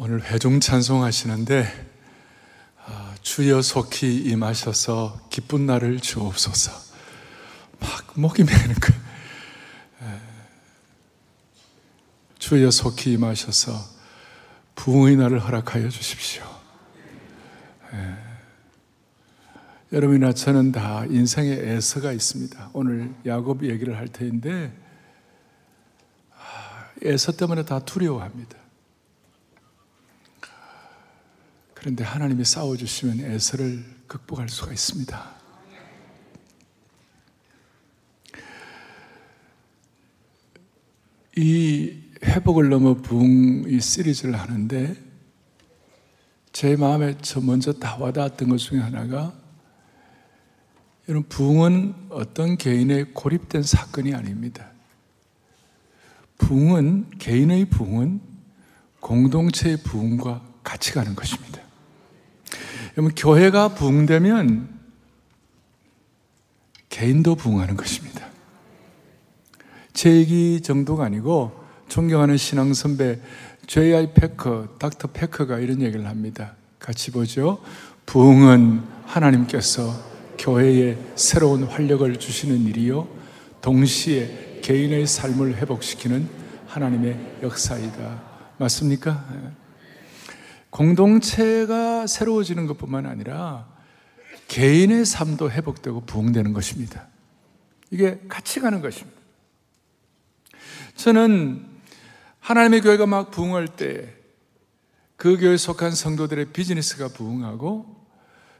오늘 회중 찬송하시는데 아, 주여 속히 임하셔서 기쁜 날을 주옵소서. 막 목이 메는 거 주여 속히 임하셔서 부흥의 날을 허락하여 주십시오. 에. 여러분이나 저는 다 인생에 애서가 있습니다. 오늘 야곱 얘기를 할 텐데 아, 애서 때문에 다 두려워합니다 그런데 하나님이 싸워주시면 애서를 극복할 수가 있습니다. 이 회복을 넘어 부흥 이 시리즈를 하는데 제 마음에 저 먼저 다 와닿았던 것 중에 하나가 여러분 부흥은 어떤 개인의 고립된 사건이 아닙니다. 부흥은 개인의 부흥은 공동체의 부흥과 같이 가는 것입니다. 여러분, 교회가 부흥되면 개인도 부흥하는 것입니다. 제 얘기 정도가 아니고 존경하는 신앙 선배 J.I. 페커, 닥터 페커가 이런 얘기를 합니다. 같이 보죠. 부흥은 하나님께서 교회에 새로운 활력을 주시는 일이요. 동시에 개인의 삶을 회복시키는 하나님의 역사이다. 맞습니까? 공동체가 새로워지는 것뿐만 아니라 개인의 삶도 회복되고 부흥되는 것입니다. 이게 같이 가는 것입니다. 저는 하나님의 교회가 막 부흥할 때 그 교회에 속한 성도들의 비즈니스가 부흥하고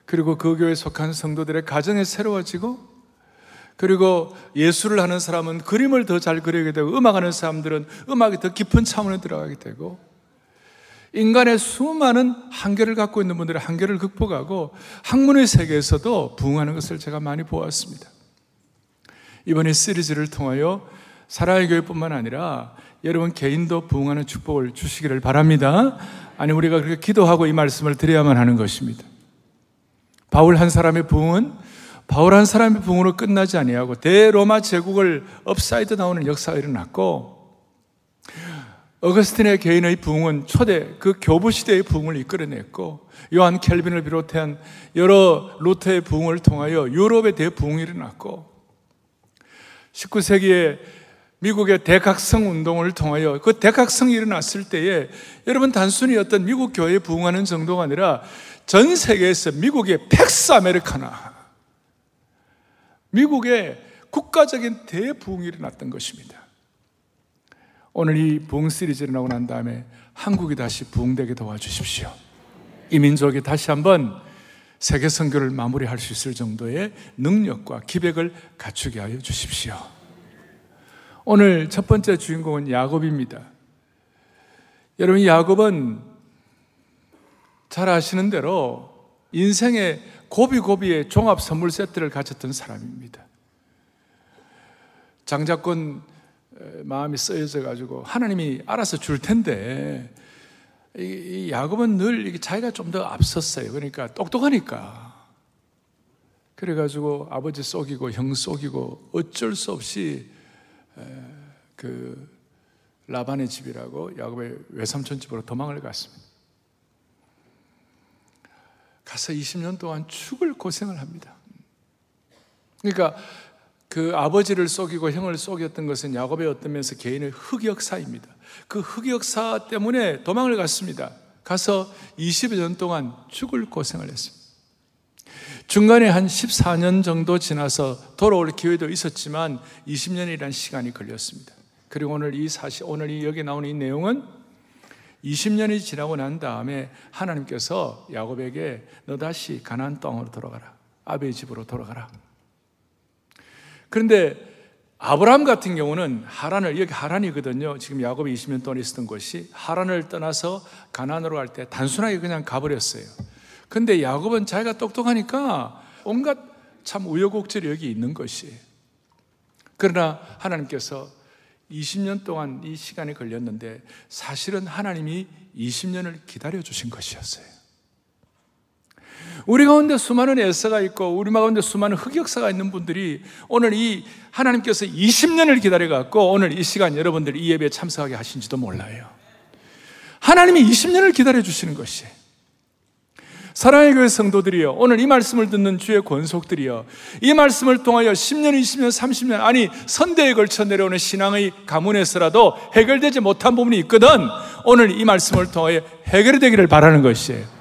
그리고 그 교회에 속한 성도들의 가정이 새로워지고 그리고 예술을 하는 사람은 그림을 더 잘 그리게 되고 음악하는 사람들은 음악이 더 깊은 차원에 들어가게 되고 인간의 수많은 한계를 갖고 있는 분들의 한계를 극복하고 학문의 세계에서도 부흥하는 것을 제가 많이 보았습니다. 이번에 시리즈를 통하여 사랑의 교회뿐만 아니라 여러분 개인도 부흥하는 축복을 주시기를 바랍니다. 아니 우리가 그렇게 기도하고 이 말씀을 드려야만 하는 것입니다. 바울 한 사람의 부흥은 바울 한 사람의 부흥으로 끝나지 아니하고 대로마 제국을 upside down하는 역사가 일어났고 어거스틴의 개인의 부흥은 초대 그 교부 시대의 부흥을 이끌어냈고 요한 켈빈을 비롯한 여러 루터의 부흥을 통하여 유럽의 대부흥이 일어났고 19세기에 미국의 대각성 운동을 통하여 그 대각성이 일어났을 때에 여러분 단순히 어떤 미국 교회에 부흥하는 정도가 아니라 전 세계에서 미국의 팩스 아메리카나 미국의 국가적인 대부흥이 일어났던 것입니다. 오늘 이 부흥 시리즈를 나고 난 다음에 한국이 다시 부흥되게 도와주십시오. 이 민족이 다시 한번 세계 선교를 마무리할 수 있을 정도의 능력과 기백을 갖추게 하여 주십시오. 오늘 첫 번째 주인공은 야곱입니다. 여러분, 야곱은 잘 아시는 대로 인생의 고비고비의 종합 선물 세트를 가졌던 사람입니다. 장자권 마음이 쓰여져 가지고 하나님이 알아서 줄 텐데 이 야곱은 늘 자기가 좀 더 앞섰어요. 그러니까 똑똑하니까. 그래가지고 아버지 속이고 형 속이고 어쩔 수 없이 그 라반의 집이라고 야곱의 외삼촌 집으로 도망을 갔습니다. 가서 20년 동안 죽을 고생을 합니다. 그러니까 그 아버지를 속이고 형을 속였던 것은 야곱의 어떤 면에서 개인의 흑역사입니다. 그 흑역사 때문에 도망을 갔습니다. 가서 20여 년 동안 죽을 고생을 했습니다. 중간에 한 14년 정도 지나서 돌아올 기회도 있었지만 20년이라는 시간이 걸렸습니다. 그리고 오늘 이 사실, 오늘 이 여기 나오는 이 내용은 20년이 지나고 난 다음에 하나님께서 야곱에게 너 다시 가나안 땅으로 돌아가라. 아베의 집으로 돌아가라. 그런데 아브라함 같은 경우는 하란을 여기 하란이거든요. 지금 야곱이 20년 동안 있었던 곳이 하란을 떠나서 가나안으로 갈 때 단순하게 그냥 가버렸어요. 근데 야곱은 자기가 똑똑하니까 온갖 참 우여곡절이 여기 있는 것이. 그러나 하나님께서 20년 동안 이 시간이 걸렸는데 사실은 하나님이 20년을 기다려 주신 것이었어요. 우리 가운데 수많은 애서가 있고 우리 가운데 수많은 흑역사가 있는 분들이 오늘 이 하나님께서 20년을 기다려 갖고 오늘 이 시간 여러분들 이 예배에 참석하게 하신지도 몰라요. 하나님이 20년을 기다려 주시는 것이에요. 사랑의 교회 성도들이여, 오늘 이 말씀을 듣는 주의 권속들이여, 이 말씀을 통하여 10년, 20년, 30년, 아니, 선대에 걸쳐 내려오는 신앙의 가문에서라도 해결되지 못한 부분이 있거든, 오늘 이 말씀을 통하여 해결이 되기를 바라는 것이에요.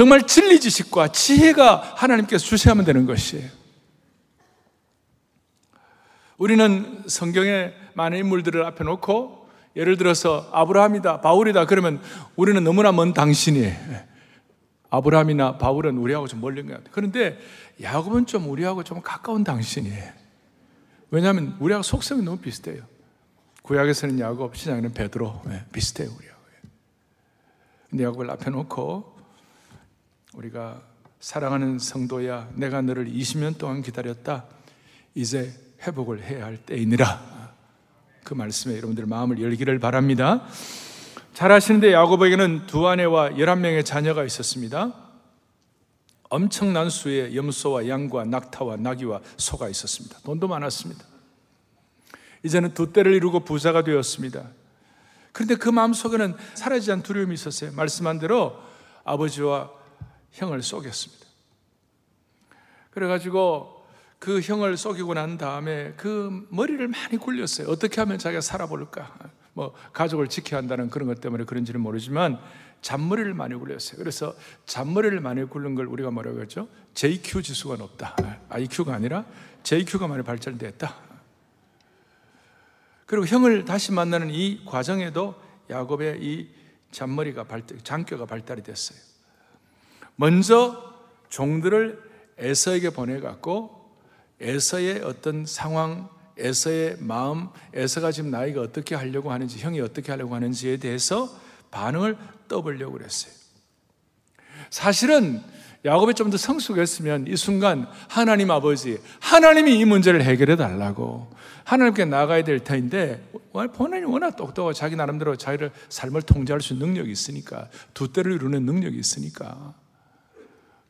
정말 진리 지식과 지혜가 하나님께서 주셔야만 되는 것이에요. 우리는 성경에 많은 인물들을 앞에 놓고 예를 들어서 아브라함이다, 바울이다 그러면 우리는 너무나 먼 당신이에요. 아브라함이나 바울은 우리하고 좀 멀린 것 같아요. 그런데 야곱은 좀 우리하고 좀 가까운 당신이에요. 왜냐하면 우리하고 속성이 너무 비슷해요. 구약에서는 야곱, 신약에는 베드로 네, 비슷해요 우리하고. 근데 야곱을 앞에 놓고 우리가 사랑하는 성도야, 내가 너를 20년 동안 기다렸다. 이제 회복을 해야 할 때이니라. 그 말씀에 여러분들 마음을 열기를 바랍니다. 잘 아시는데 야곱에게는 두 아내와 열한 명의 자녀가 있었습니다. 엄청난 수의 염소와 양과 낙타와 나귀와 소가 있었습니다. 돈도 많았습니다. 이제는 두 때를 이루고 부자가 되었습니다. 그런데 그 마음속에는 사라지지 않은 두려움이 있었어요. 말씀한 대로 아버지와 형을 쏘겠습니다. 그래가지고 그 형을 쏘기고 난 다음에 그 머리를 많이 굴렸어요. 어떻게 하면 자기가 살아볼까? 뭐 가족을 지켜야 한다는 그런 것 때문에 그런지는 모르지만 잔머리를 많이 굴렸어요. 그래서 잔머리를 많이 굴른 걸 우리가 뭐라고 했죠? JQ 지수가 높다. IQ가 아니라 JQ가 많이 발전됐다. 그리고 형을 다시 만나는 이 과정에도 야곱의 이 잔머리가 발달, 장교가 발달이 됐어요. 먼저 종들을 에서에게 보내갖고 에서의 어떤 상황, 에서의 마음, 에서가 지금 나이가 어떻게 하려고 하는지, 형이 어떻게 하려고 하는지에 대해서 반응을 떠보려고 그랬어요. 사실은 야곱이 좀 더 성숙했으면 이 순간 하나님 아버지, 하나님이 이 문제를 해결해 달라고 하나님께 나가야 될 터인데 본인이 워낙 똑똑하고 자기 나름대로 자기를 삶을 통제할 수 있는 능력이 있으니까 두 때를 이루는 능력이 있으니까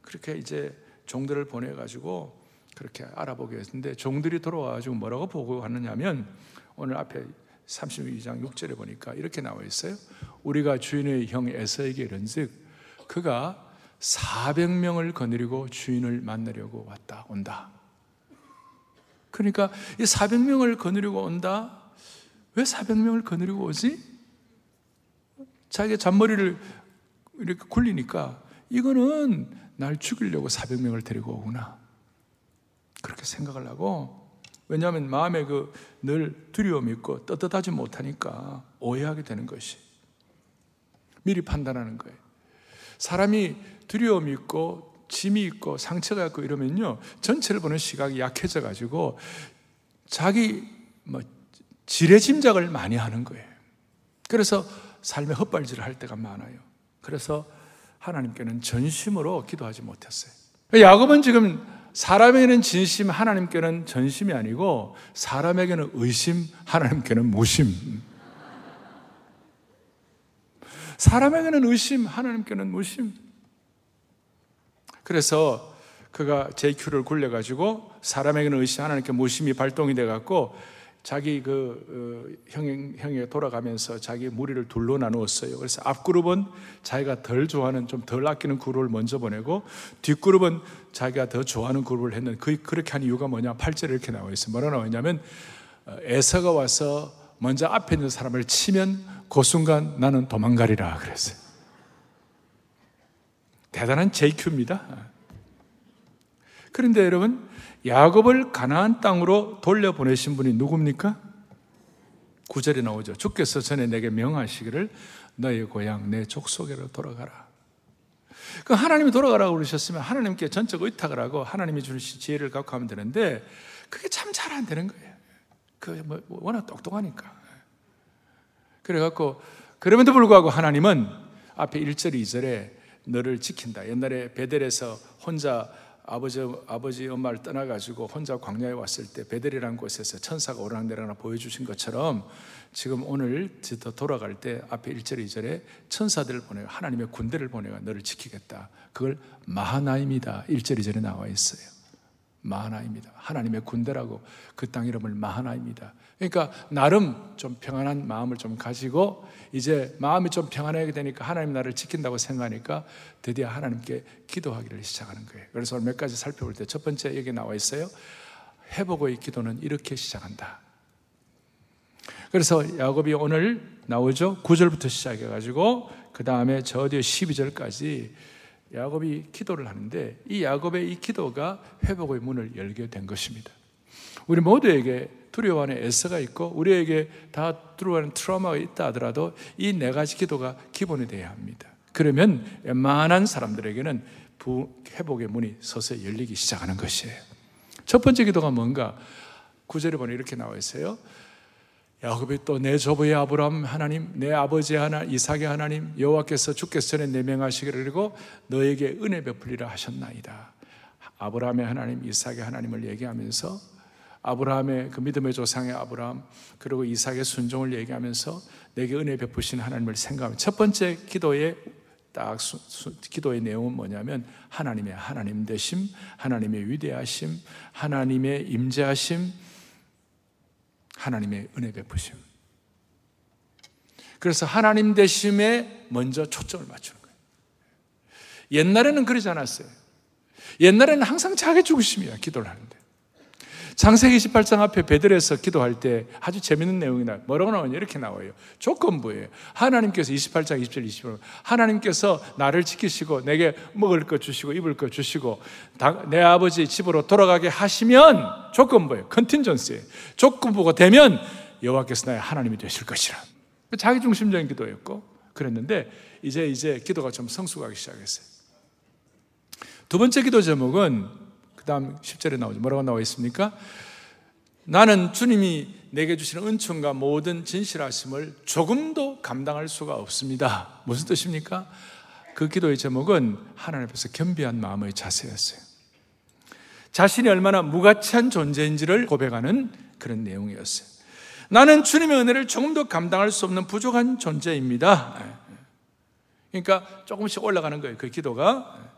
그렇게 이제 종들을 보내가지고 그렇게 알아보게 했는데 종들이 돌아와가지고 뭐라고 보고 하느냐면 오늘 앞에 32장 6절에 보니까 이렇게 나와 있어요. 우리가 주인의 형 에서에게 이른즉 그가 400명을 거느리고 주인을 만나려고 왔다 온다. 그러니까 이 400명을 거느리고 온다. 왜 400명을 거느리고 오지? 자기가 잔머리를 이렇게 굴리니까 이거는 날 죽이려고 400명을 데리고 오구나. 그렇게 생각을 하고 왜냐하면 마음에 그 늘 두려움이 있고 떳떳하지 못하니까 오해하게 되는 것이 미리 판단하는 거예요. 사람이 두려움이 있고 짐이 있고 상처가 있고 이러면요 전체를 보는 시각이 약해져 가지고 자기 뭐 지레 짐작을 많이 하는 거예요. 그래서 삶에 헛발질을 할 때가 많아요. 그래서 하나님께는 전심으로 기도하지 못했어요. 야곱은 지금 사람에게는 진심, 하나님께는 전심이 아니고 사람에게는 의심, 하나님께는 무심. 사람에게는 의심, 하나님께는 무심. 그래서 그가 JQ를 굴려가지고 사람에게는 의심, 하나님께 무심이 발동이 돼갖고 자기 그 어, 형, 형에 돌아가면서 자기 무리를 둘로 나누었어요. 그래서 앞그룹은 자기가 덜 좋아하는 좀 덜 아끼는 그룹을 먼저 보내고 뒷그룹은 자기가 더 좋아하는 그룹을 했는데 그, 그렇게 한 이유가 뭐냐? 8절에 이렇게 나와 있어요. 뭐라 나와 있냐면 어, 에서가 와서 먼저 앞에 있는 사람을 치면 그 순간 나는 도망가리라 그랬어요. 대단한 JQ입니다. 그런데 여러분 야곱을 가나안 땅으로 돌려보내신 분이 누굽니까? 구절에 나오죠. 주께서 전에 내게 명하시기를 너의 고향 내 족속에로 돌아가라. 그 하나님이 돌아가라고 그러셨으면 하나님께 전적 의탁을 하고 하나님이 주신 지혜를 갖고 하면 되는데 그게 참 잘 안 되는 거예요. 그 뭐 워낙 똑똑하니까. 그래갖고 그럼에도 불구하고 하나님은 앞에 1절, 2절에 너를 지킨다. 옛날에 베델에서 혼자 아버지, 아버지 엄마를 떠나가지고 혼자 광야에 왔을 때 베델이라는 곳에서 천사가 오락내락 보여주신 것처럼 지금 오늘 돌아갈 때 앞에 1절, 2절에 천사들을 보내고 하나님의 군대를 보내가 너를 지키겠다. 그걸 마하나임이다. 1절, 2절에 나와 있어요. 마하나입니다. 하나님의 군대라고 그 땅 이름을 마하나입니다. 그러니까 나름 좀 평안한 마음을 좀 가지고 이제 마음이 좀 평안하게 되니까 하나님 나를 지킨다고 생각하니까 드디어 하나님께 기도하기를 시작하는 거예요. 그래서 몇 가지 살펴볼 때 첫 번째 여기 나와 있어요. 회복의 기도는 이렇게 시작한다. 그래서 야곱이 오늘 나오죠. 9절부터 시작해 가지고 그 다음에 저 뒤에 12절까지 야곱이 기도를 하는데 이 야곱의 이 기도가 회복의 문을 열게 된 것입니다. 우리 모두에게 두려워 하는 에서가 있고 우리에게 다 두려워하는 트라우마가 있다 하더라도 이 네 가지 기도가 기본이 되어야 합니다. 그러면 웬만한 사람들에게는 회복의 문이 서서히 열리기 시작하는 것이에요. 첫 번째 기도가 뭔가? 구절에 보면 이렇게 나와 있어요. 야곱이 또 내 조부의 아브라함 하나님, 내 아버지 하나 이삭의 하나님 여호와께서 주께서 전에 내 명하시기를 그리고 너에게 은혜 베풀리라 하셨나이다. 아브라함의 하나님, 이삭의 하나님을 얘기하면서 아브라함의 그 믿음의 조상의 아브라함 그리고 이삭의 순종을 얘기하면서 내게 은혜 베푸신 하나님을 생각하면 첫 번째 기도의 딱 수, 수, 기도의 내용은 뭐냐면 하나님의 하나님 되심, 하나님의 위대하심, 하나님의 임재하심, 하나님의 은혜 베푸심. 그래서 하나님 되심에 먼저 초점을 맞추는 거예요. 옛날에는 그러지 않았어요. 옛날에는 항상 자기 죽으심이야, 기도를 하는데. 창세기 28장 앞에 베들에서 기도할 때 아주 재밌는 내용이 나와요. 뭐라고 나오냐? 이렇게 나와요. 조건부예요. 하나님께서 28장 27, 25 하나님께서 나를 지키시고 내게 먹을 것 주시고 입을 것 주시고 내 아버지 집으로 돌아가게 하시면 조건부예요. 컨틴전스예요. 조건부가 되면 여호와께서 나의 하나님이 되실 것이라. 자기 중심적인 기도였고 그랬는데 이제 이제 기도가 좀 성숙하기 시작했어요. 두 번째 기도 제목은 그 다음 10절에 나오죠. 뭐라고 나와 있습니까? 나는 주님이 내게 주시는 은총과 모든 진실하심을 조금도 감당할 수가 없습니다. 무슨 뜻입니까? 그 기도의 제목은 하나님 앞에서 겸비한 마음의 자세였어요. 자신이 얼마나 무가치한 존재인지를 고백하는 그런 내용이었어요. 나는 주님의 은혜를 조금도 감당할 수 없는 부족한 존재입니다. 그러니까 조금씩 올라가는 거예요. 그 기도가.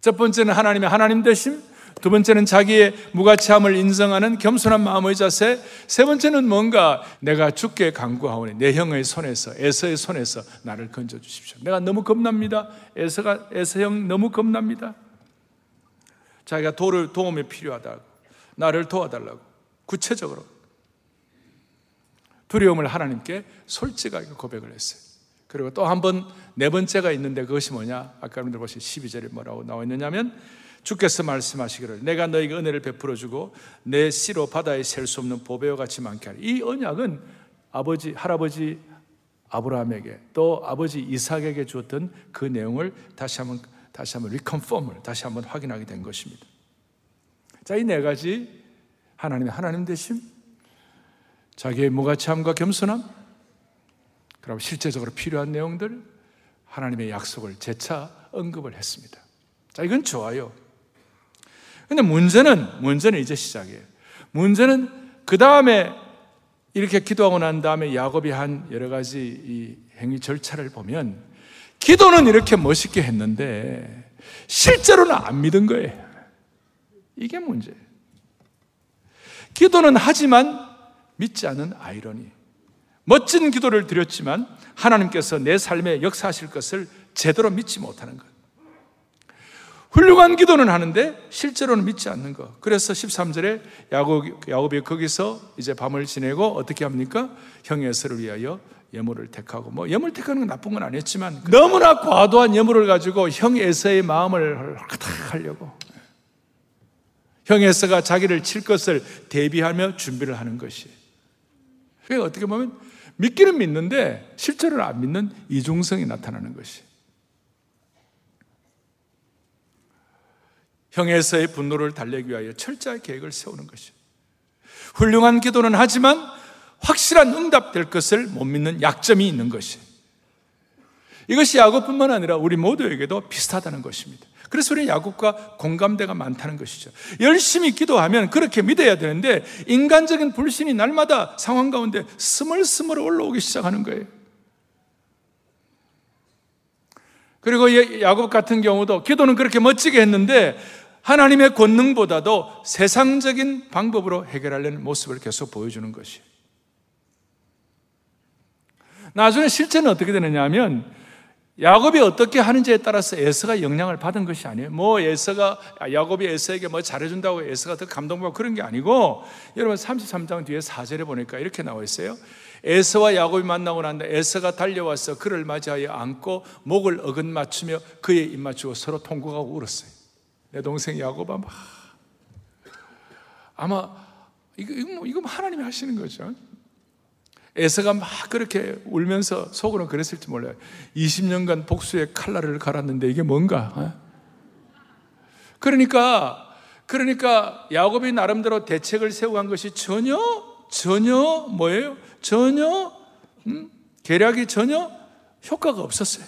첫 번째는 하나님의 하나님 되심, 두 번째는 자기의 무가치함을 인정하는 겸손한 마음의 자세, 세 번째는 뭔가 내가 죽게 강구하오니 내 형의 손에서 에서의 손에서 나를 건져 주십시오. 내가 너무 겁납니다. 에서가 에서 형 너무 겁납니다. 자기가 도를 도움이 필요하다고 나를 도와달라고 구체적으로 두려움을 하나님께 솔직하게 고백을 했어요. 그리고 또 한 번 네 번째가 있는데 그것이 뭐냐? 아까 여러분들 보신 12절에 뭐라고 나와 있느냐면 주께서 말씀하시기를 내가 너에게 은혜를 베풀어 주고 내 씨로 바다에 셀 수 없는 보배와 같이 많게 하리. 이 언약은 아버지 할아버지 아브라함에게 또 아버지 이삭에게 주었던 그 내용을 다시 한번 다시 한번 리컨펌을 다시 한번 확인하게 된 것입니다. 자, 이 네 가지 하나님의 하나님 되심, 자기의 무가치함과 겸손함, 그럼 실제적으로 필요한 내용들 하나님의 약속을 재차 언급을 했습니다. 자, 이건 좋아요. 근데 문제는 문제는 이제 시작이에요. 문제는 그 다음에 이렇게 기도하고 난 다음에 야곱이 한 여러 가지 이 행위 절차를 보면 기도는 이렇게 멋있게 했는데 실제로는 안 믿은 거예요. 이게 문제예요. 기도는 하지만 믿지 않는 아이러니. 멋진 기도를 드렸지만 하나님께서 내 삶에 역사하실 것을 제대로 믿지 못하는 것. 훌륭한 기도는 하는데 실제로는 믿지 않는 것. 그래서 13절에 야곱, 야곱이 거기서 이제 밤을 지내고 어떻게 합니까? 형의 에서를 위하여 예물을 택하고 뭐 예물 택하는 건 나쁜 건 아니었지만 너무나 과도한 예물을 가지고 형 에서의 마음을 하려고 형 에서가 자기를 칠 것을 대비하며 준비를 하는 것이. 그러니까 어떻게 보면 믿기는 믿는데 실제로는 안 믿는 이중성이 나타나는 것이. 형에서의 분노를 달래기 위하여 철저히 계획을 세우는 것이. 훌륭한 기도는 하지만 확실한 응답될 것을 못 믿는 약점이 있는 것이. 이것이 야곱뿐만 아니라 우리 모두에게도 비슷하다는 것입니다. 그래서 우리는 야곱과 공감대가 많다는 것이죠. 열심히 기도하면 그렇게 믿어야 되는데 인간적인 불신이 날마다 상황 가운데 스멀스멀 올라오기 시작하는 거예요. 그리고 야곱 같은 경우도 기도는 그렇게 멋지게 했는데 하나님의 권능보다도 세상적인 방법으로 해결하려는 모습을 계속 보여주는 것이. 나중에 실제는 어떻게 되느냐 하면 야곱이 어떻게 하는지에 따라서 에서가 영향을 받은 것이 아니에요. 뭐 에서가 야곱이 에서에게 뭐 잘해준다고 에서가 더 감동받고 그런 게 아니고 여러분 33장 뒤에 4절에 보니까 이렇게 나와 있어요. 에서와 야곱이 만나고 난다 에서가 달려와서 그를 맞이하여 안고 목을 어긋 맞추며 그의 입 맞추고 서로 통곡하고 울었어요. 내 동생 야곱아 막 아마 이거 이거, 뭐, 이거 하나님이 하시는 거죠. 에서가 막 그렇게 울면서 속으로 그랬을지 몰라요. 20년간 복수의 칼날을 갈았는데 이게 뭔가? 어? 그러니까 그러니까 야곱이 나름대로 대책을 세우고 한 것이 전혀 전혀 뭐예요? 전혀 음? 계략이 전혀 효과가 없었어요.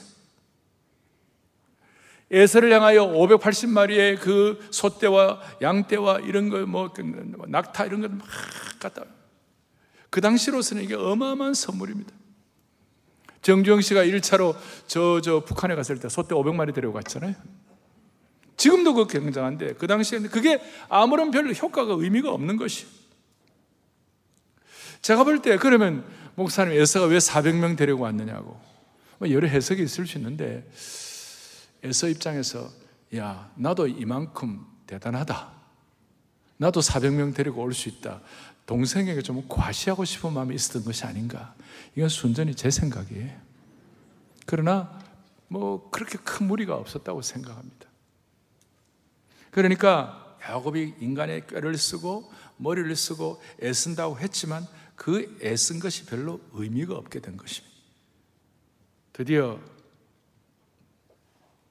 에서를 향하여 580마리의 그 소떼와 양떼와 이런 거뭐 그 낙타 이런 걸막 갖다 그 당시로서는 이게 어마어마한 선물입니다. 정주영 씨가 1차로 저, 저 북한에 갔을 때 소떼 500마리 데려갔잖아요. 지금도 그 굉장한데 그 당시에는 그게 아무런 별로 효과가 의미가 없는 것이. 제가 볼 때 그러면 목사님 에서가 왜 400명 데리고 왔느냐고 뭐 여러 해석이 있을 수 있는데 에서 입장에서 야 나도 이만큼 대단하다. 나도 400명 데리고 올 수 있다. 동생에게 좀 과시하고 싶은 마음이 있었던 것이 아닌가. 이건 순전히 제 생각이에요. 그러나 뭐 그렇게 큰 무리가 없었다고 생각합니다. 그러니까 야곱이 인간의 꾀를 쓰고 머리를 쓰고 애쓴다고 했지만 그 애쓴 것이 별로 의미가 없게 된 것입니다. 드디어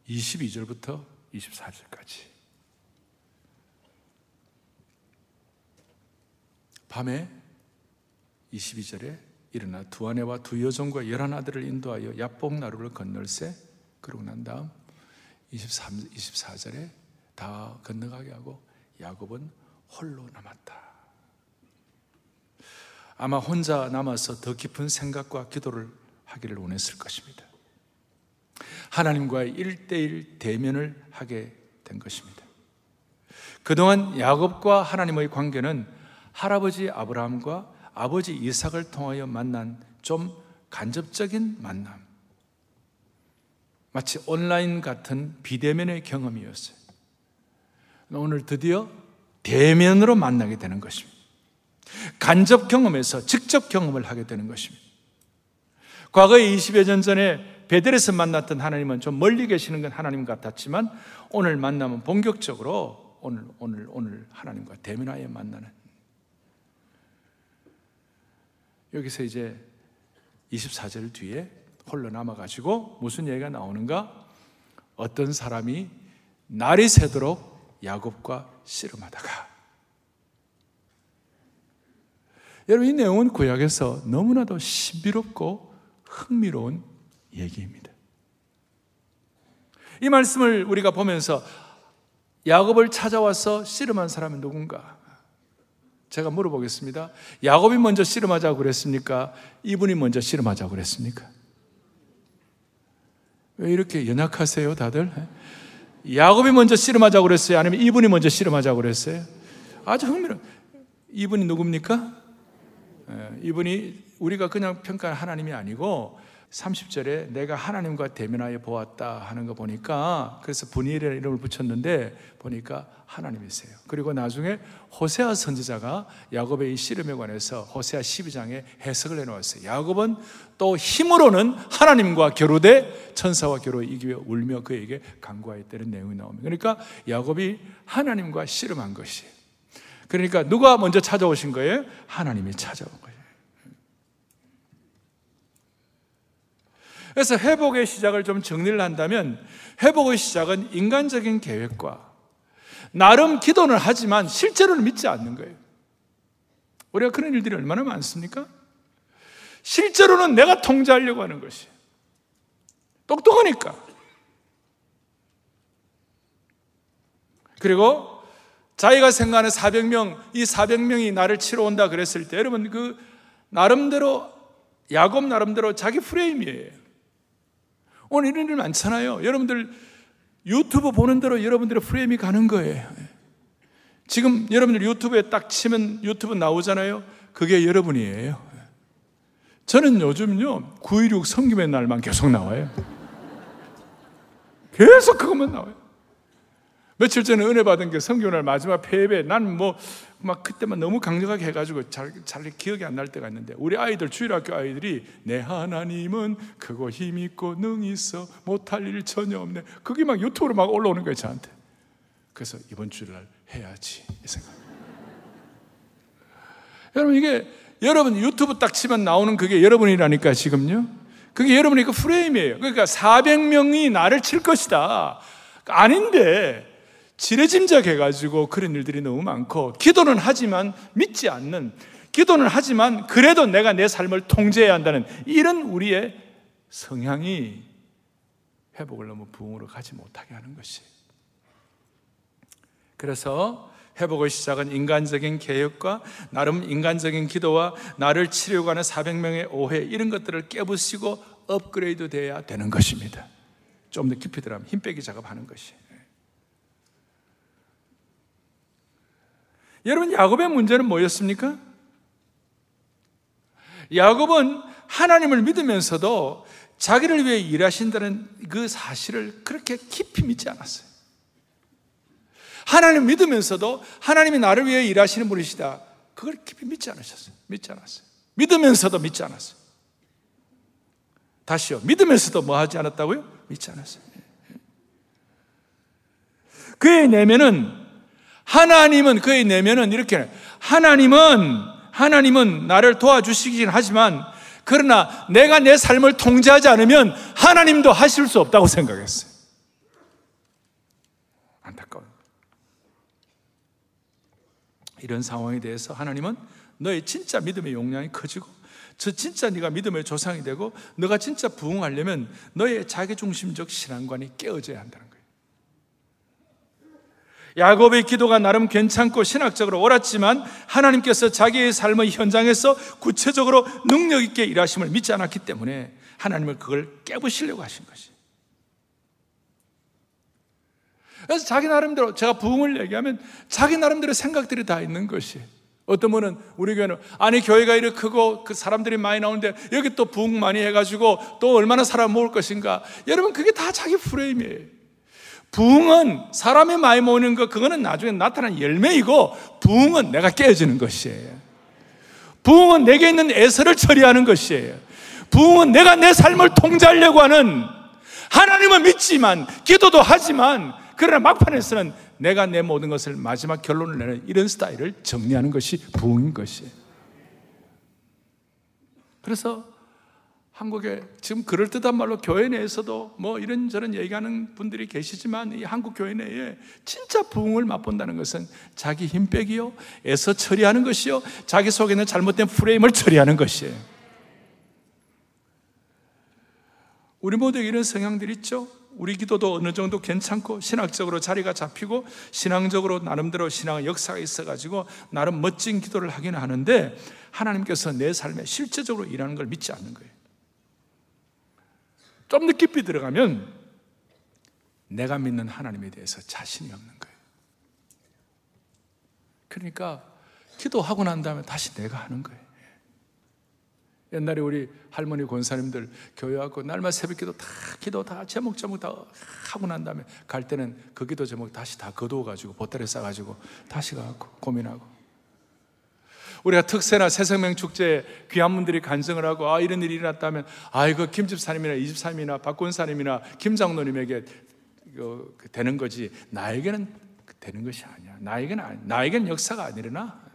22절부터 24절까지 밤에 22절에 일어나 두 아내와 두 여종과 열한 아들을 인도하여 야복 나루를 건널세 그러고 난 다음 23, 24절에 다 건너가게 하고 야곱은 홀로 남았다. 아마 혼자 남아서 더 깊은 생각과 기도를 하기를 원했을 것입니다. 하나님과의 일대일 대면을 하게 된 것입니다. 그동안 야곱과 하나님의 관계는 할아버지 아브라함과 아버지 이삭을 통하여 만난 좀 간접적인 만남. 마치 온라인 같은 비대면의 경험이었어요. 오늘 드디어 대면으로 만나게 되는 것입니다. 간접 경험에서 직접 경험을 하게 되는 것입니다. 과거에 20여 년 전에 베델에서 만났던 하나님은 좀 멀리 계시는 건 하나님 같았지만 오늘 만나면 본격적으로 오늘 오늘 오늘 하나님과 대면하여 만나는 여기서 이제 24절 뒤에 홀로 남아가지고 무슨 얘기가 나오는가? 어떤 사람이 날이 새도록 야곱과 씨름하다가 여러분 이 내용은 구약에서 너무나도 신비롭고 흥미로운 얘기입니다. 이 말씀을 우리가 보면서 야곱을 찾아와서 씨름한 사람은 누군가? 제가 물어보겠습니다. 야곱이 먼저 씨름하자고 그랬습니까? 이분이 먼저 씨름하자고 그랬습니까? 왜 이렇게 연약하세요, 다들? 야곱이 먼저 씨름하자고 그랬어요? 아니면 이분이 먼저 씨름하자고 그랬어요? 아주 흥미로 이분이 누굽니까? 예, 이분이 우리가 그냥 평가한 하나님이 아니고 30절에 내가 하나님과 대면하여 보았다 하는 거 보니까 그래서 분이라는 이름을 붙였는데 보니까 하나님이세요. 그리고 나중에 호세아 선지자가 야곱의 이 씨름에 관해서 호세아 12장에 해석을 해놓았어요. 야곱은 또 힘으로는 하나님과 겨루되 천사와 겨루 이기며 울며 그에게 간구하였다는 내용이 나옵니다. 그러니까 야곱이 하나님과 씨름한 것이에요. 그러니까 누가 먼저 찾아오신 거예요? 하나님이 찾아온 거예요. 그래서 회복의 시작을 좀 정리를 한다면 회복의 시작은 인간적인 계획과 나름 기도는 하지만 실제로는 믿지 않는 거예요. 우리가 그런 일들이 얼마나 많습니까? 실제로는 내가 통제하려고 하는 것이 똑똑하니까. 그리고 자기가 생각하는 400명, 이 400명이 나를 치러 온다 그랬을 때 여러분 그 나름대로 야곱 나름대로 자기 프레임이에요. 오늘 이런 일 많잖아요. 여러분들 유튜브 보는 대로 여러분들의 프레임이 가는 거예요. 지금 여러분들 유튜브에 딱 치면 유튜브 나오잖아요. 그게 여러분이에요. 저는 요즘요, 916 성김의 날만 계속 나와요. 계속 그것만 나와요. 며칠 전에 은혜 받은 게 성경날 마지막 폐배. 난 뭐, 막 그때만 너무 강력하게 해가지고 잘, 잘 기억이 안 날 때가 있는데, 우리 아이들, 주일학교 아이들이, 내 하나님은 크고 힘있고 능이 있어 못할 일 전혀 없네. 그게 막 유튜브로 막 올라오는 거예요, 저한테. 그래서 이번 주일날 해야지. 이 생각. 여러분, 이게, 여러분 유튜브 딱 치면 나오는 그게 여러분이라니까, 지금요. 그게 여러분의 그 프레임이에요. 그러니까 400명이 나를 칠 것이다. 아닌데, 지레짐작해가지고 그런 일들이 너무 많고, 기도는 하지만 믿지 않는, 기도는 하지만 그래도 내가 내 삶을 통제해야 한다는 이런 우리의 성향이 회복을 너무 부흥으로 가지 못하게 하는 것이. 그래서 회복의 시작은 인간적인 개혁과 나름 인간적인 기도와 나를 치려고 하는 400명의 오해 이런 것들을 깨부시고 업그레이드 돼야 되는 것입니다. 좀 더 깊이 들어가면 힘 빼기 작업하는 것이. 여러분 야곱의 문제는 뭐였습니까? 야곱은 하나님을 믿으면서도 자기를 위해 일하신다는 그 사실을 그렇게 깊이 믿지 않았어요. 하나님 믿으면서도 하나님이 나를 위해 일하시는 분이시다. 그걸 깊이 믿지 않으셨어요. 믿지 않았어요. 믿으면서도 믿지 않았어요. 다시요. 믿으면서도 뭐 하지 않았다고요? 믿지 않았어요. 그의 내면은 하나님은 그의 내면은 이렇게 하나님은 하나님은 나를 도와주시긴 하지만 그러나 내가 내 삶을 통제하지 않으면 하나님도 하실 수 없다고 생각했어요. 안타까워요. 이런 상황에 대해서 하나님은 너의 진짜 믿음의 용량이 커지고 저 진짜 네가 믿음의 조상이 되고 너가 진짜 부흥하려면 너의 자기중심적 신앙관이 깨어져야 한다는. 야곱의 기도가 나름 괜찮고 신학적으로 옳았지만 하나님께서 자기의 삶의 현장에서 구체적으로 능력 있게 일하심을 믿지 않았기 때문에 하나님을 그걸 깨부시려고 하신 것이. 그래서 자기 나름대로 제가 부흥을 얘기하면 자기 나름대로 생각들이 다 있는 것이. 어떤 분은 우리 교회는 아니 교회가 이렇게 크고 그 사람들이 많이 나오는데 여기 또 부흥 많이 해가지고 또 얼마나 사람 모을 것인가. 여러분 그게 다 자기 프레임이에요. 부흥은 사람이 많이 모이는 거 그거는 나중에 나타난 열매이고 부흥은 내가 깨어지는 것이에요. 부흥은 내게 있는 애서를 처리하는 것이에요. 부흥은 내가 내 삶을 통제하려고 하는 하나님은 믿지만 기도도 하지만 그러나 막판에서는 내가 내 모든 것을 마지막 결론을 내는 이런 스타일을 정리하는 것이 부흥인 것이에요. 그래서 한국에 지금 그럴듯한 말로 교회 내에서도 뭐 이런저런 얘기하는 분들이 계시지만 이 한국 교회 내에 진짜 부흥을 맛본다는 것은 자기 힘 빼기요, 애서 처리하는 것이요, 자기 속에 있는 잘못된 프레임을 처리하는 것이에요. 우리 모두에게 이런 성향들 있죠? 우리 기도도 어느 정도 괜찮고 신학적으로 자리가 잡히고 신앙적으로 나름대로 신앙의 역사가 있어가지고 나름 멋진 기도를 하기는 하는데 하나님께서 내 삶에 실제적으로 일하는 걸 믿지 않는 거예요. 좀 더 깊이 들어가면 내가 믿는 하나님에 대해서 자신이 없는 거예요. 그러니까 기도하고 난 다음에 다시 내가 하는 거예요. 옛날에 우리 할머니 권사님들 교회 하고 날마다 새벽 기도 다 기도 다 제목 제목 다 하고 난 다음에 갈 때는 그 기도 제목 다시 다 거두어 가지고 보따리 싸 가지고 다시 가고 고민하고 우리가 특세나 새생명 축제 귀한 분들이 간증을 하고 아 이런 일이 일어났다면 아 이거 김 집사님이나 이 집사님이나 박권사님이나 김 장로님에게 이거 되는 거지 나에게는 되는 것이 아니야 나에게는 나에게는 역사가 안 일어나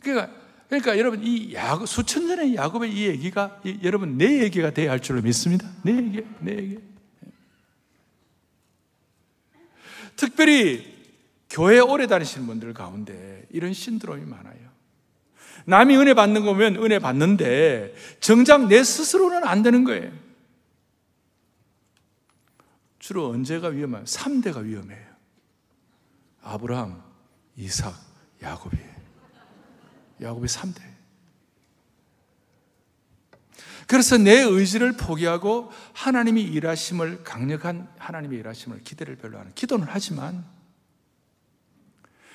그러니까, 그러니까 여러분 이 야곱 수천 년의 야곱의 이 얘기가 이, 여러분 내 얘기가 돼야 할 줄로 믿습니다. 내 얘기, 내 얘기. 특별히 교회 오래 다니시는 분들 가운데 이런 신드롬이 많아요. 남이 은혜 받는 거면 은혜 받는데 정작 내 스스로는 안 되는 거예요. 주로 언제가 위험해요? 3대가 위험해요. 아브라함, 이삭, 야곱이에요. 야곱의 3대. 그래서 내 의지를 포기하고 하나님이 일하심을 강력한 하나님의 일하심을 기대를 별로 하는 기도는 하지만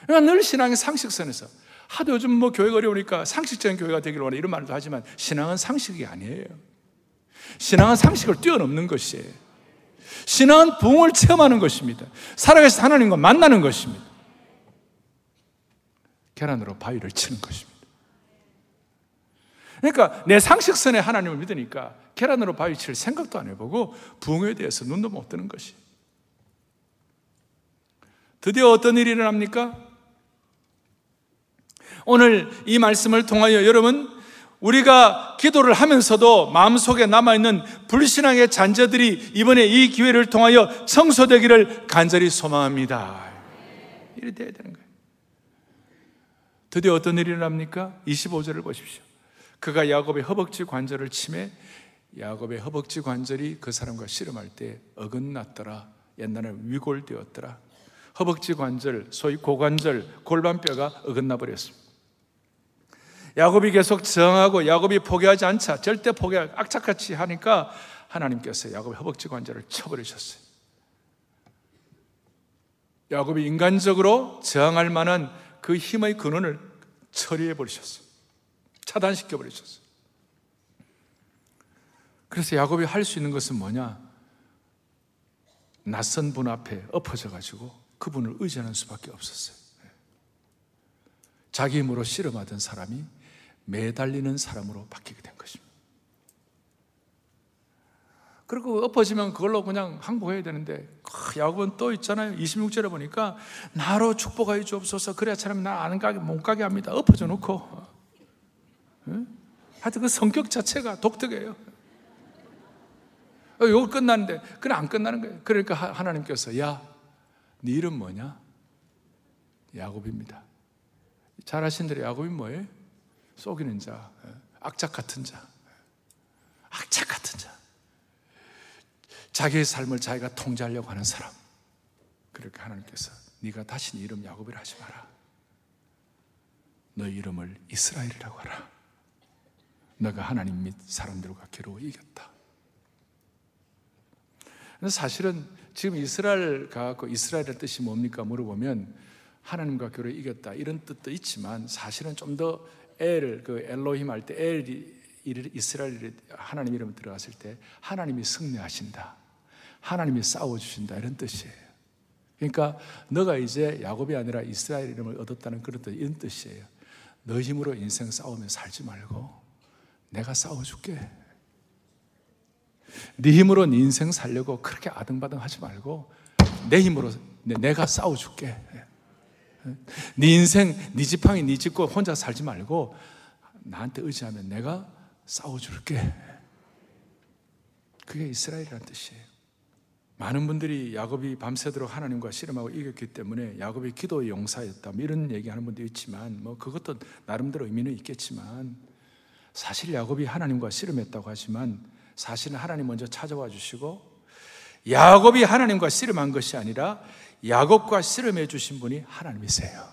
늘 신앙의 상식선에서 하도 요즘 뭐 교회가 어려우니까 상식적인 교회가 되기를 원해 이런 말도 하지만 신앙은 상식이 아니에요. 신앙은 상식을 뛰어넘는 것이에요. 신앙은 부흥을 체험하는 것입니다. 살아계신 하나님과 만나는 것입니다. 계란으로 바위를 치는 것입니다. 그러니까 내 상식선에 하나님을 믿으니까 계란으로 바위 칠 생각도 안 해보고 부흥에 대해서 눈도 못 뜨는 것이. 드디어 어떤 일이 일어납니까? 오늘 이 말씀을 통하여 여러분 우리가 기도를 하면서도 마음속에 남아있는 불신앙의 잔재들이 이번에 이 기회를 통하여 청소되기를 간절히 소망합니다. 이래 돼야 되는 거예요. 드디어 어떤 일이 일어납니까? 25절을 보십시오. 그가 야곱의 허벅지 관절을 침해 야곱의 허벅지 관절이 그 사람과 씨름할 때 어긋났더라. 옛날에 위골되었더라. 허벅지 관절, 소위 고관절, 골반뼈가 어긋나 버렸습니다. 야곱이 계속 정하고 야곱이 포기하지 않자 절대 포기하지 악착같이 하니까 하나님께서 야곱의 허벅지 관절을 쳐버리셨어요. 야곱이 인간적으로 저항할 만한 그 힘의 근원을 처리해 버리셨어요. 차단시켜 버리셨어요. 그래서 야곱이 할 수 있는 것은 뭐냐? 낯선 분 앞에 엎어져 가지고 그분을 의지하는 수밖에 없었어요. 자기 힘으로 씨름하던 사람이 매달리는 사람으로 바뀌게 된 것입니다. 그리고 엎어지면 그걸로 그냥 항복해야 되는데 야곱은 또 있잖아요. 26절에 보니까 나로 축복하여 주옵소서 그래야 사람이 나안 가게 못 가게 합니다. 엎어져 놓고 응? 하여튼 그 성격 자체가 독특해요. 어, 요거 끝났는데 그래 안 끝나는 거예요. 그러니까 하나님께서 야, 네 이름 뭐냐? 야곱입니다. 잘 아신 대로 야곱이 뭐예요? 속이는 자, 예. 악착 같은 자, 악착 같은 자. 자기의 삶을 자기가 통제하려고 하는 사람. 그렇게 하나님께서 네가 다시 네 이름 야곱이라 하지 마라. 너 이름을 이스라엘이라고 하라. 너가 하나님 및 사람들과 겨루어 이겼다. 사실은 지금 이스라엘 가고 이스라엘의 뜻이 뭡니까 물어보면 하나님과 겨루어 이겼다 이런 뜻도 있지만 사실은 좀 더 엘, 그 엘로힘 할 때 엘이 이스라엘 하나님 이름 들어갔을 때 하나님이 승리하신다. 하나님이 싸워주신다. 이런 뜻이에요. 그러니까 너가 이제 야곱이 아니라 이스라엘 이름을 얻었다는 그런 뜻, 이런 뜻이에요. 너 힘으로 인생 싸우며 살지 말고 내가 싸워줄게. 네 힘으로 네 인생 살려고 그렇게 아등바등 하지 말고 내 힘으로 내가 싸워줄게. 네 인생, 네 지팡이, 네 집고 혼자 살지 말고 나한테 의지하면 내가 싸워줄게. 그게 이스라엘이라는 뜻이에요. 많은 분들이 야곱이 밤새도록 하나님과 씨름하고 이겼기 때문에 야곱이 기도의 용사였다. 뭐 이런 얘기하는 분도 있지만, 뭐 그것도 나름대로 의미는 있겠지만, 사실 야곱이 하나님과 씨름했다고 하지만, 사실은 하나님 먼저 찾아와 주시고, 야곱이 하나님과 씨름한 것이 아니라 야곱과 씨름해 주신 분이 하나님이세요.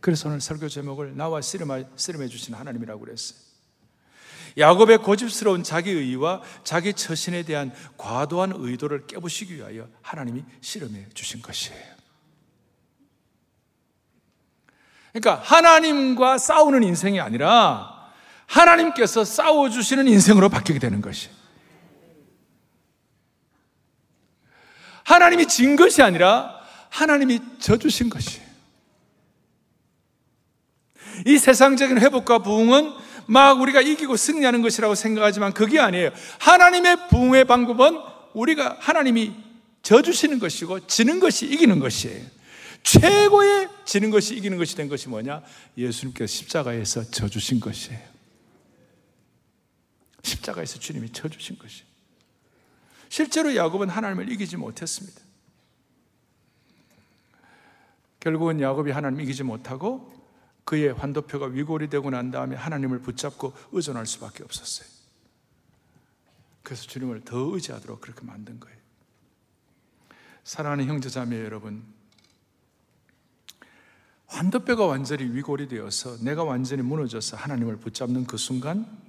그래서 오늘 설교 제목을 나와 씨름해, 주신 하나님이라고 그랬어요. 야곱의 고집스러운 자기 의와 자기 처신에 대한 과도한 의도를 깨부시기 위하여 하나님이 씨름해 주신 것이에요. 그러니까 하나님과 싸우는 인생이 아니라 하나님께서 싸워주시는 인생으로 바뀌게 되는 것이에요. 하나님이 진 것이 아니라 하나님이 져주신 것이에요. 이 세상적인 회복과 부흥은 막 우리가 이기고 승리하는 것이라고 생각하지만 그게 아니에요. 하나님의 부흥의 방법은 우리가 하나님이 져주시는 것이고 지는 것이 이기는 것이에요. 최고의 지는 것이 이기는 것이 된 것이 뭐냐? 예수님께서 십자가에서 져주신 것이에요. 십자가에서 주님이 져주신 것이에요. 실제로 야곱은 하나님을 이기지 못했습니다. 결국은 야곱이 하나님 이기지 못하고 그의 환도표가 위골이 되고 난 다음에 하나님을 붙잡고 의존할 수밖에 없었어요. 그래서 주님을 더 의지하도록 그렇게 만든 거예요. 사랑하는 형제자매 여러분, 환도뼈가 완전히 위골이 되어서 내가 완전히 무너져서 하나님을 붙잡는 그 순간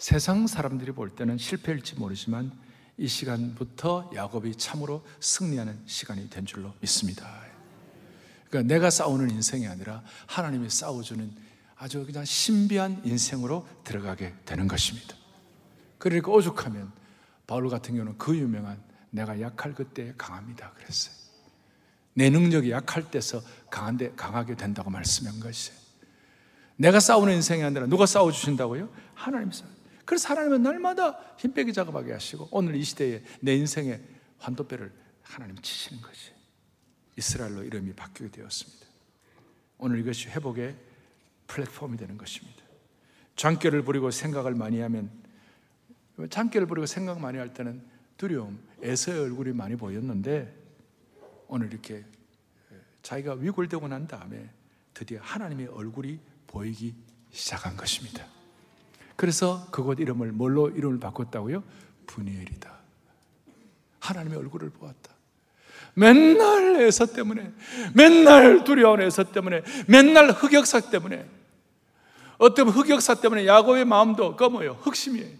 세상 사람들이 볼 때는 실패일지 모르지만 이 시간부터 야곱이 참으로 승리하는 시간이 된 줄로 믿습니다. 그러니까 내가 싸우는 인생이 아니라 하나님이 싸워주는 아주 그냥 신비한 인생으로 들어가게 되는 것입니다. 그러니까 오죽하면 바울 같은 경우는 그 유명한 내가 약할 그때 강합니다. 그랬어요. 내 능력이 약할 때서 강한데 강하게 된다고 말씀한 것이 내가 싸우는 인생이 아니라 누가 싸워주신다고요? 하나님이 싸워. 그래서 하나님은 날마다 힘 빼기 작업하게 하시고 오늘 이 시대에 내 인생의 환도뼈를 하나님 치시는 것이 이스라엘로 이름이 바뀌게 되었습니다. 오늘 이것이 회복의 플랫폼이 되는 것입니다. 장결을 부리고 생각을 많이 하면 장결을 부리고 생각 많이 할 때는 두려움, 에서의 얼굴이 많이 보였는데 오늘 이렇게 자기가 위골되고 난 다음에 드디어 하나님의 얼굴이 보이기 시작한 것입니다. 그래서 그곳 이름을 뭘로 이름을 바꿨다고요? 분이엘이다. 하나님의 얼굴을 보았다. 맨날 애서 때문에, 맨날 두려운 애서 때문에, 맨날 흑역사 때문에, 어떤 흑역사 때문에 야곱의 마음도 검어요. 흑심이에요.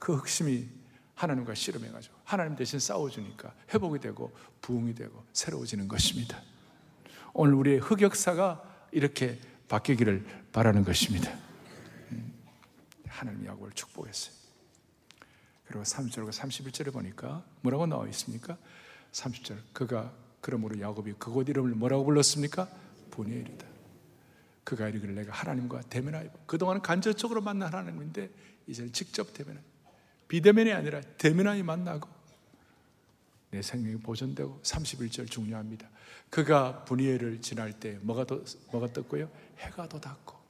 그 흑심이 하나님과 씨름해가지고 하나님 대신 싸워주니까 회복이 되고 부흥이 되고 새로워지는 것입니다. 오늘 우리의 흑역사가 이렇게 바뀌기를 바라는 것입니다. 하나님 야곱을 축복했어요. 그리고 30절과 31절에 보니까 뭐라고 나와 있습니까? 30절 그가 그러므로 야곱이 그곳 이름을 뭐라고 불렀습니까? 분이엘이다. 그가 이르기를 내가 하나님과 대면하여 그동안은 간접적으로 만난 하나님인데 이제는 직접 대면 비대면이 아니라 대면하여 만나고 내 생명이 보존되고 31절 중요합니다. 그가 분이엘을 지날 때 뭐가 더, 뭐가 떴고요? 해가 돋았고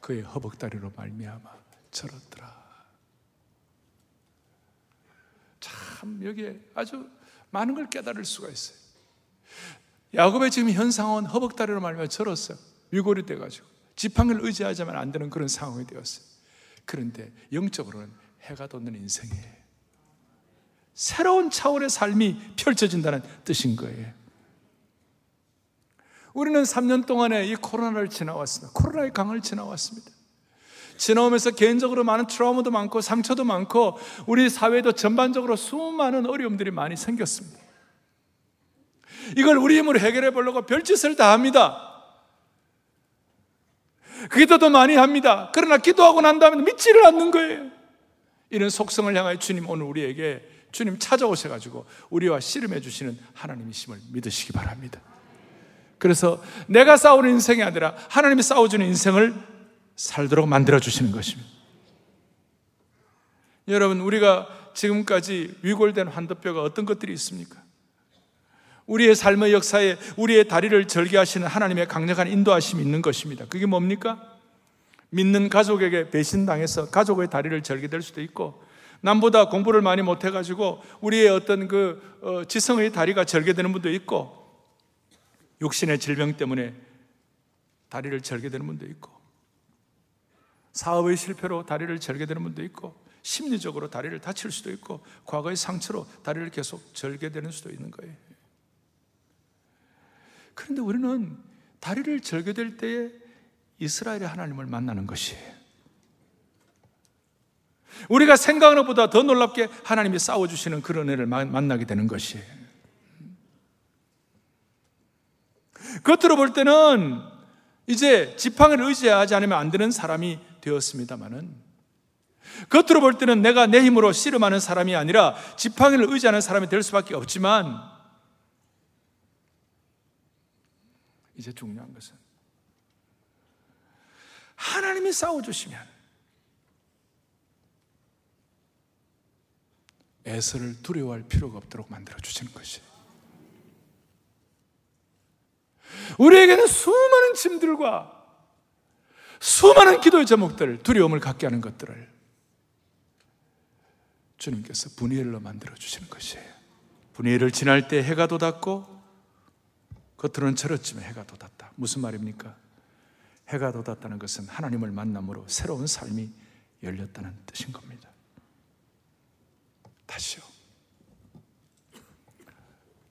그의 허벅다리로 말미암아 절었더라. 참 여기에 아주 많은 걸 깨달을 수가 있어요. 야곱의 지금 현 상황은 허벅다리로 말미암아 절었어요. 위골이 돼가지고 지팡이를 의지하자면 안 되는 그런 상황이 되었어요. 그런데 영적으로는 해가 돋는 인생이에요. 새로운 차원의 삶이 펼쳐진다는 뜻인 거예요. 우리는 3년 동안에 이 코로나를 지나왔습니다. 코로나의 강을 지나왔습니다. 지나오면서 개인적으로 많은 트라우마도 많고 상처도 많고 우리 사회도 전반적으로 수많은 어려움들이 많이 생겼습니다. 이걸 우리 힘으로 해결해 보려고 별짓을 다 합니다. 기도도 많이 합니다. 그러나 기도하고 난 다음에 믿지를 않는 거예요. 이런 속성을 향하여 주님 오늘 우리에게 주님 찾아오셔가지고 우리와 씨름해 주시는 하나님이심을 믿으시기 바랍니다. 그래서 내가 싸우는 인생이 아니라 하나님이 싸워주는 인생을 살도록 만들어 주시는 것입니다. 여러분, 우리가 지금까지 위골된 환도뼈가 어떤 것들이 있습니까? 우리의 삶의 역사에 우리의 다리를 절개하시는 하나님의 강력한 인도하심이 있는 것입니다. 그게 뭡니까? 믿는 가족에게 배신당해서 가족의 다리를 절개될 수도 있고, 남보다 공부를 많이 못해가지고 우리의 어떤 그 어, 지성의 다리가 절개되는 분도 있고, 육신의 질병 때문에 다리를 절개되는 분도 있고, 사업의 실패로 다리를 절개되는 분도 있고, 심리적으로 다리를 다칠 수도 있고, 과거의 상처로 다리를 계속 절개되는 수도 있는 거예요. 그런데 우리는 다리를 절개될 때에 이스라엘의 하나님을 만나는 것이에요. 우리가 생각하는 것보다 더 놀랍게 하나님이 싸워주시는 그런 애를 만나게 되는 것이에요. 겉으로 볼 때는 이제 지팡이를 의지하지 않으면 안 되는 사람이 되었습니다만은 겉으로 볼 때는 내가 내 힘으로 씨름하는 사람이 아니라 지팡이를 의지하는 사람이 될 수밖에 없지만 이제 중요한 것은 하나님이 싸워주시면 에서를 두려워할 필요가 없도록 만들어 주시는 것이. 우리에게는 수많은 짐들과 수많은 기도의 제목들, 두려움을 갖게 하는 것들을 주님께서 분이엘로 만들어 주시는 것이에요. 분이엘을 지날 때 해가 돋았고 겉으로는 저렇지만 해가 돋았다. 무슨 말입니까? 해가 돋았다는 것은 하나님을 만남으로 새로운 삶이 열렸다는 뜻인 겁니다. 다시요.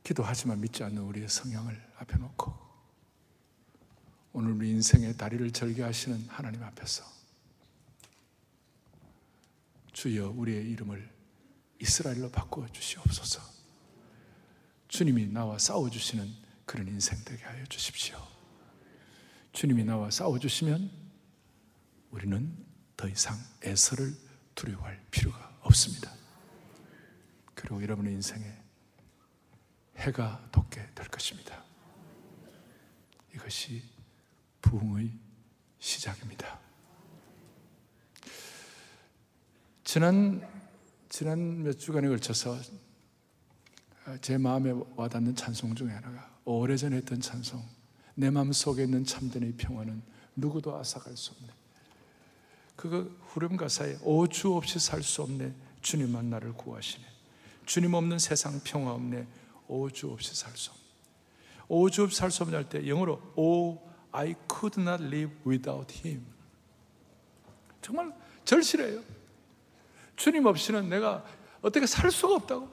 기도하지만 믿지 않는 우리의 성향을 앞에 놓고 오늘 우리 인생의 다리를 절개하시는 하나님 앞에서 주여 우리의 이름을 이스라엘로 바꾸어 주시옵소서. 주님이 나와 싸워 주시는 그런 인생 되게 하여 주십시오. 주님이 나와 싸워 주시면 우리는 더 이상 애서를 두려워할 필요가 없습니다. 그리고 여러분의 인생에 해가 돋게 될 것입니다. 이것이 부흥의 시작입니다. 지난 지난 몇 주간에 걸쳐서 제 마음에 와닿는 찬송 중에 하나가 오래전에 했던 찬송 내 마음 속에 있는 참된의 평화는 누구도 앗아갈 수 없네. 그거 후렴 가사에 오주 없이 살 수 없네. 주님만 나를 구하시네. 주님 없는 세상 평화 없네. 오주 없이 살 수 없네. 오주 없이 살 수 없네 할 때 영어로 Oh I could not live without him 정말 절실해요 주님 없이는 내가 어떻게 살 수가 없다고.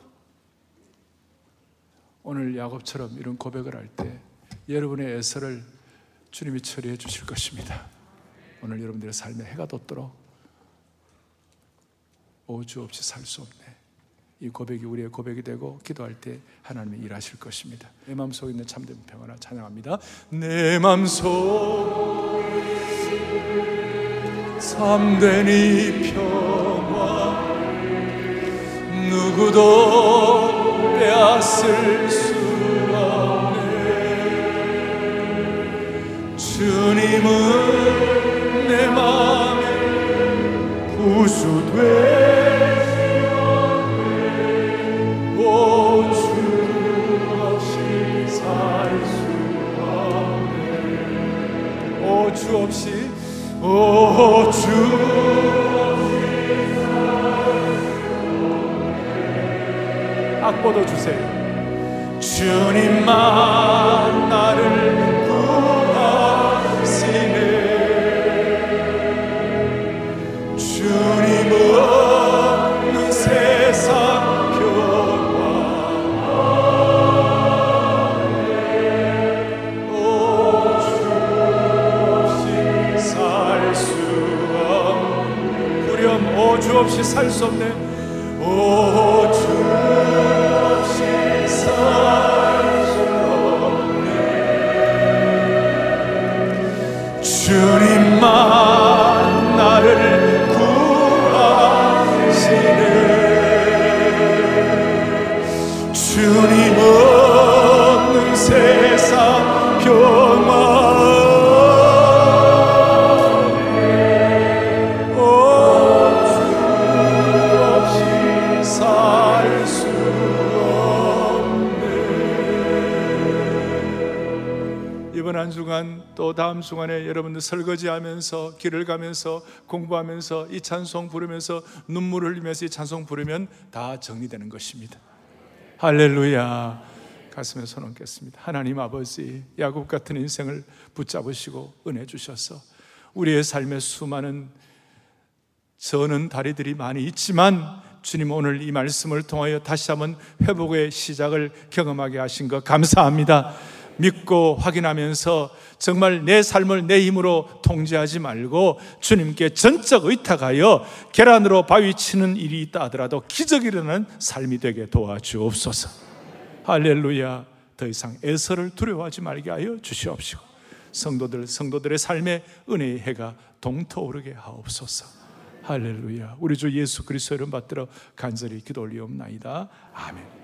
오늘 야곱처럼 이런 고백을 할 때 여러분의 애서를 주님이 처리해 주실 것입니다. 오늘 여러분들의 삶에 해가 돋도록 오주 없이 살 수 없네. 이 고백이 우리의 고백이 되고 기도할 때 하나님이 일하실 것입니다. 내 마음속에 있는 참된 평안을 찬양합니다. 내 마음속 참된 이 평화 누구도 빼앗을 수 없네 주님은 내 마음에 구수되 주 없이 오주 악보도 주세요. 주님만 나를 없이 살 수 없네. 다음 주간에 여러분들 설거지하면서 길을 가면서 공부하면서 이 찬송 부르면서 눈물을 흘리면서 이 찬송 부르면 다 정리되는 것입니다. 할렐루야. 가슴에 손 얹겠습니다. 하나님 아버지, 야곱 같은 인생을 붙잡으시고 은혜 주셔서 우리의 삶에 수많은 저는 다리들이 많이 있지만 주님 오늘 이 말씀을 통하여 다시 한번 회복의 시작을 경험하게 하신 것 감사합니다. 믿고 확인하면서 정말 내 삶을 내 힘으로 통제하지 말고 주님께 전적 의탁하여 계란으로 바위 치는 일이 있다 하더라도 기적이 일어나는 삶이 되게 도와주옵소서. 할렐루야. 더 이상 애서를 두려워하지 말게 하여 주시옵시고 성도들 성도들의 삶에 은혜의 해가 동터오르게 하옵소서. 할렐루야. 우리 주 예수 그리스도 이름 받들어 간절히 기도 올리옵나이다. 아멘.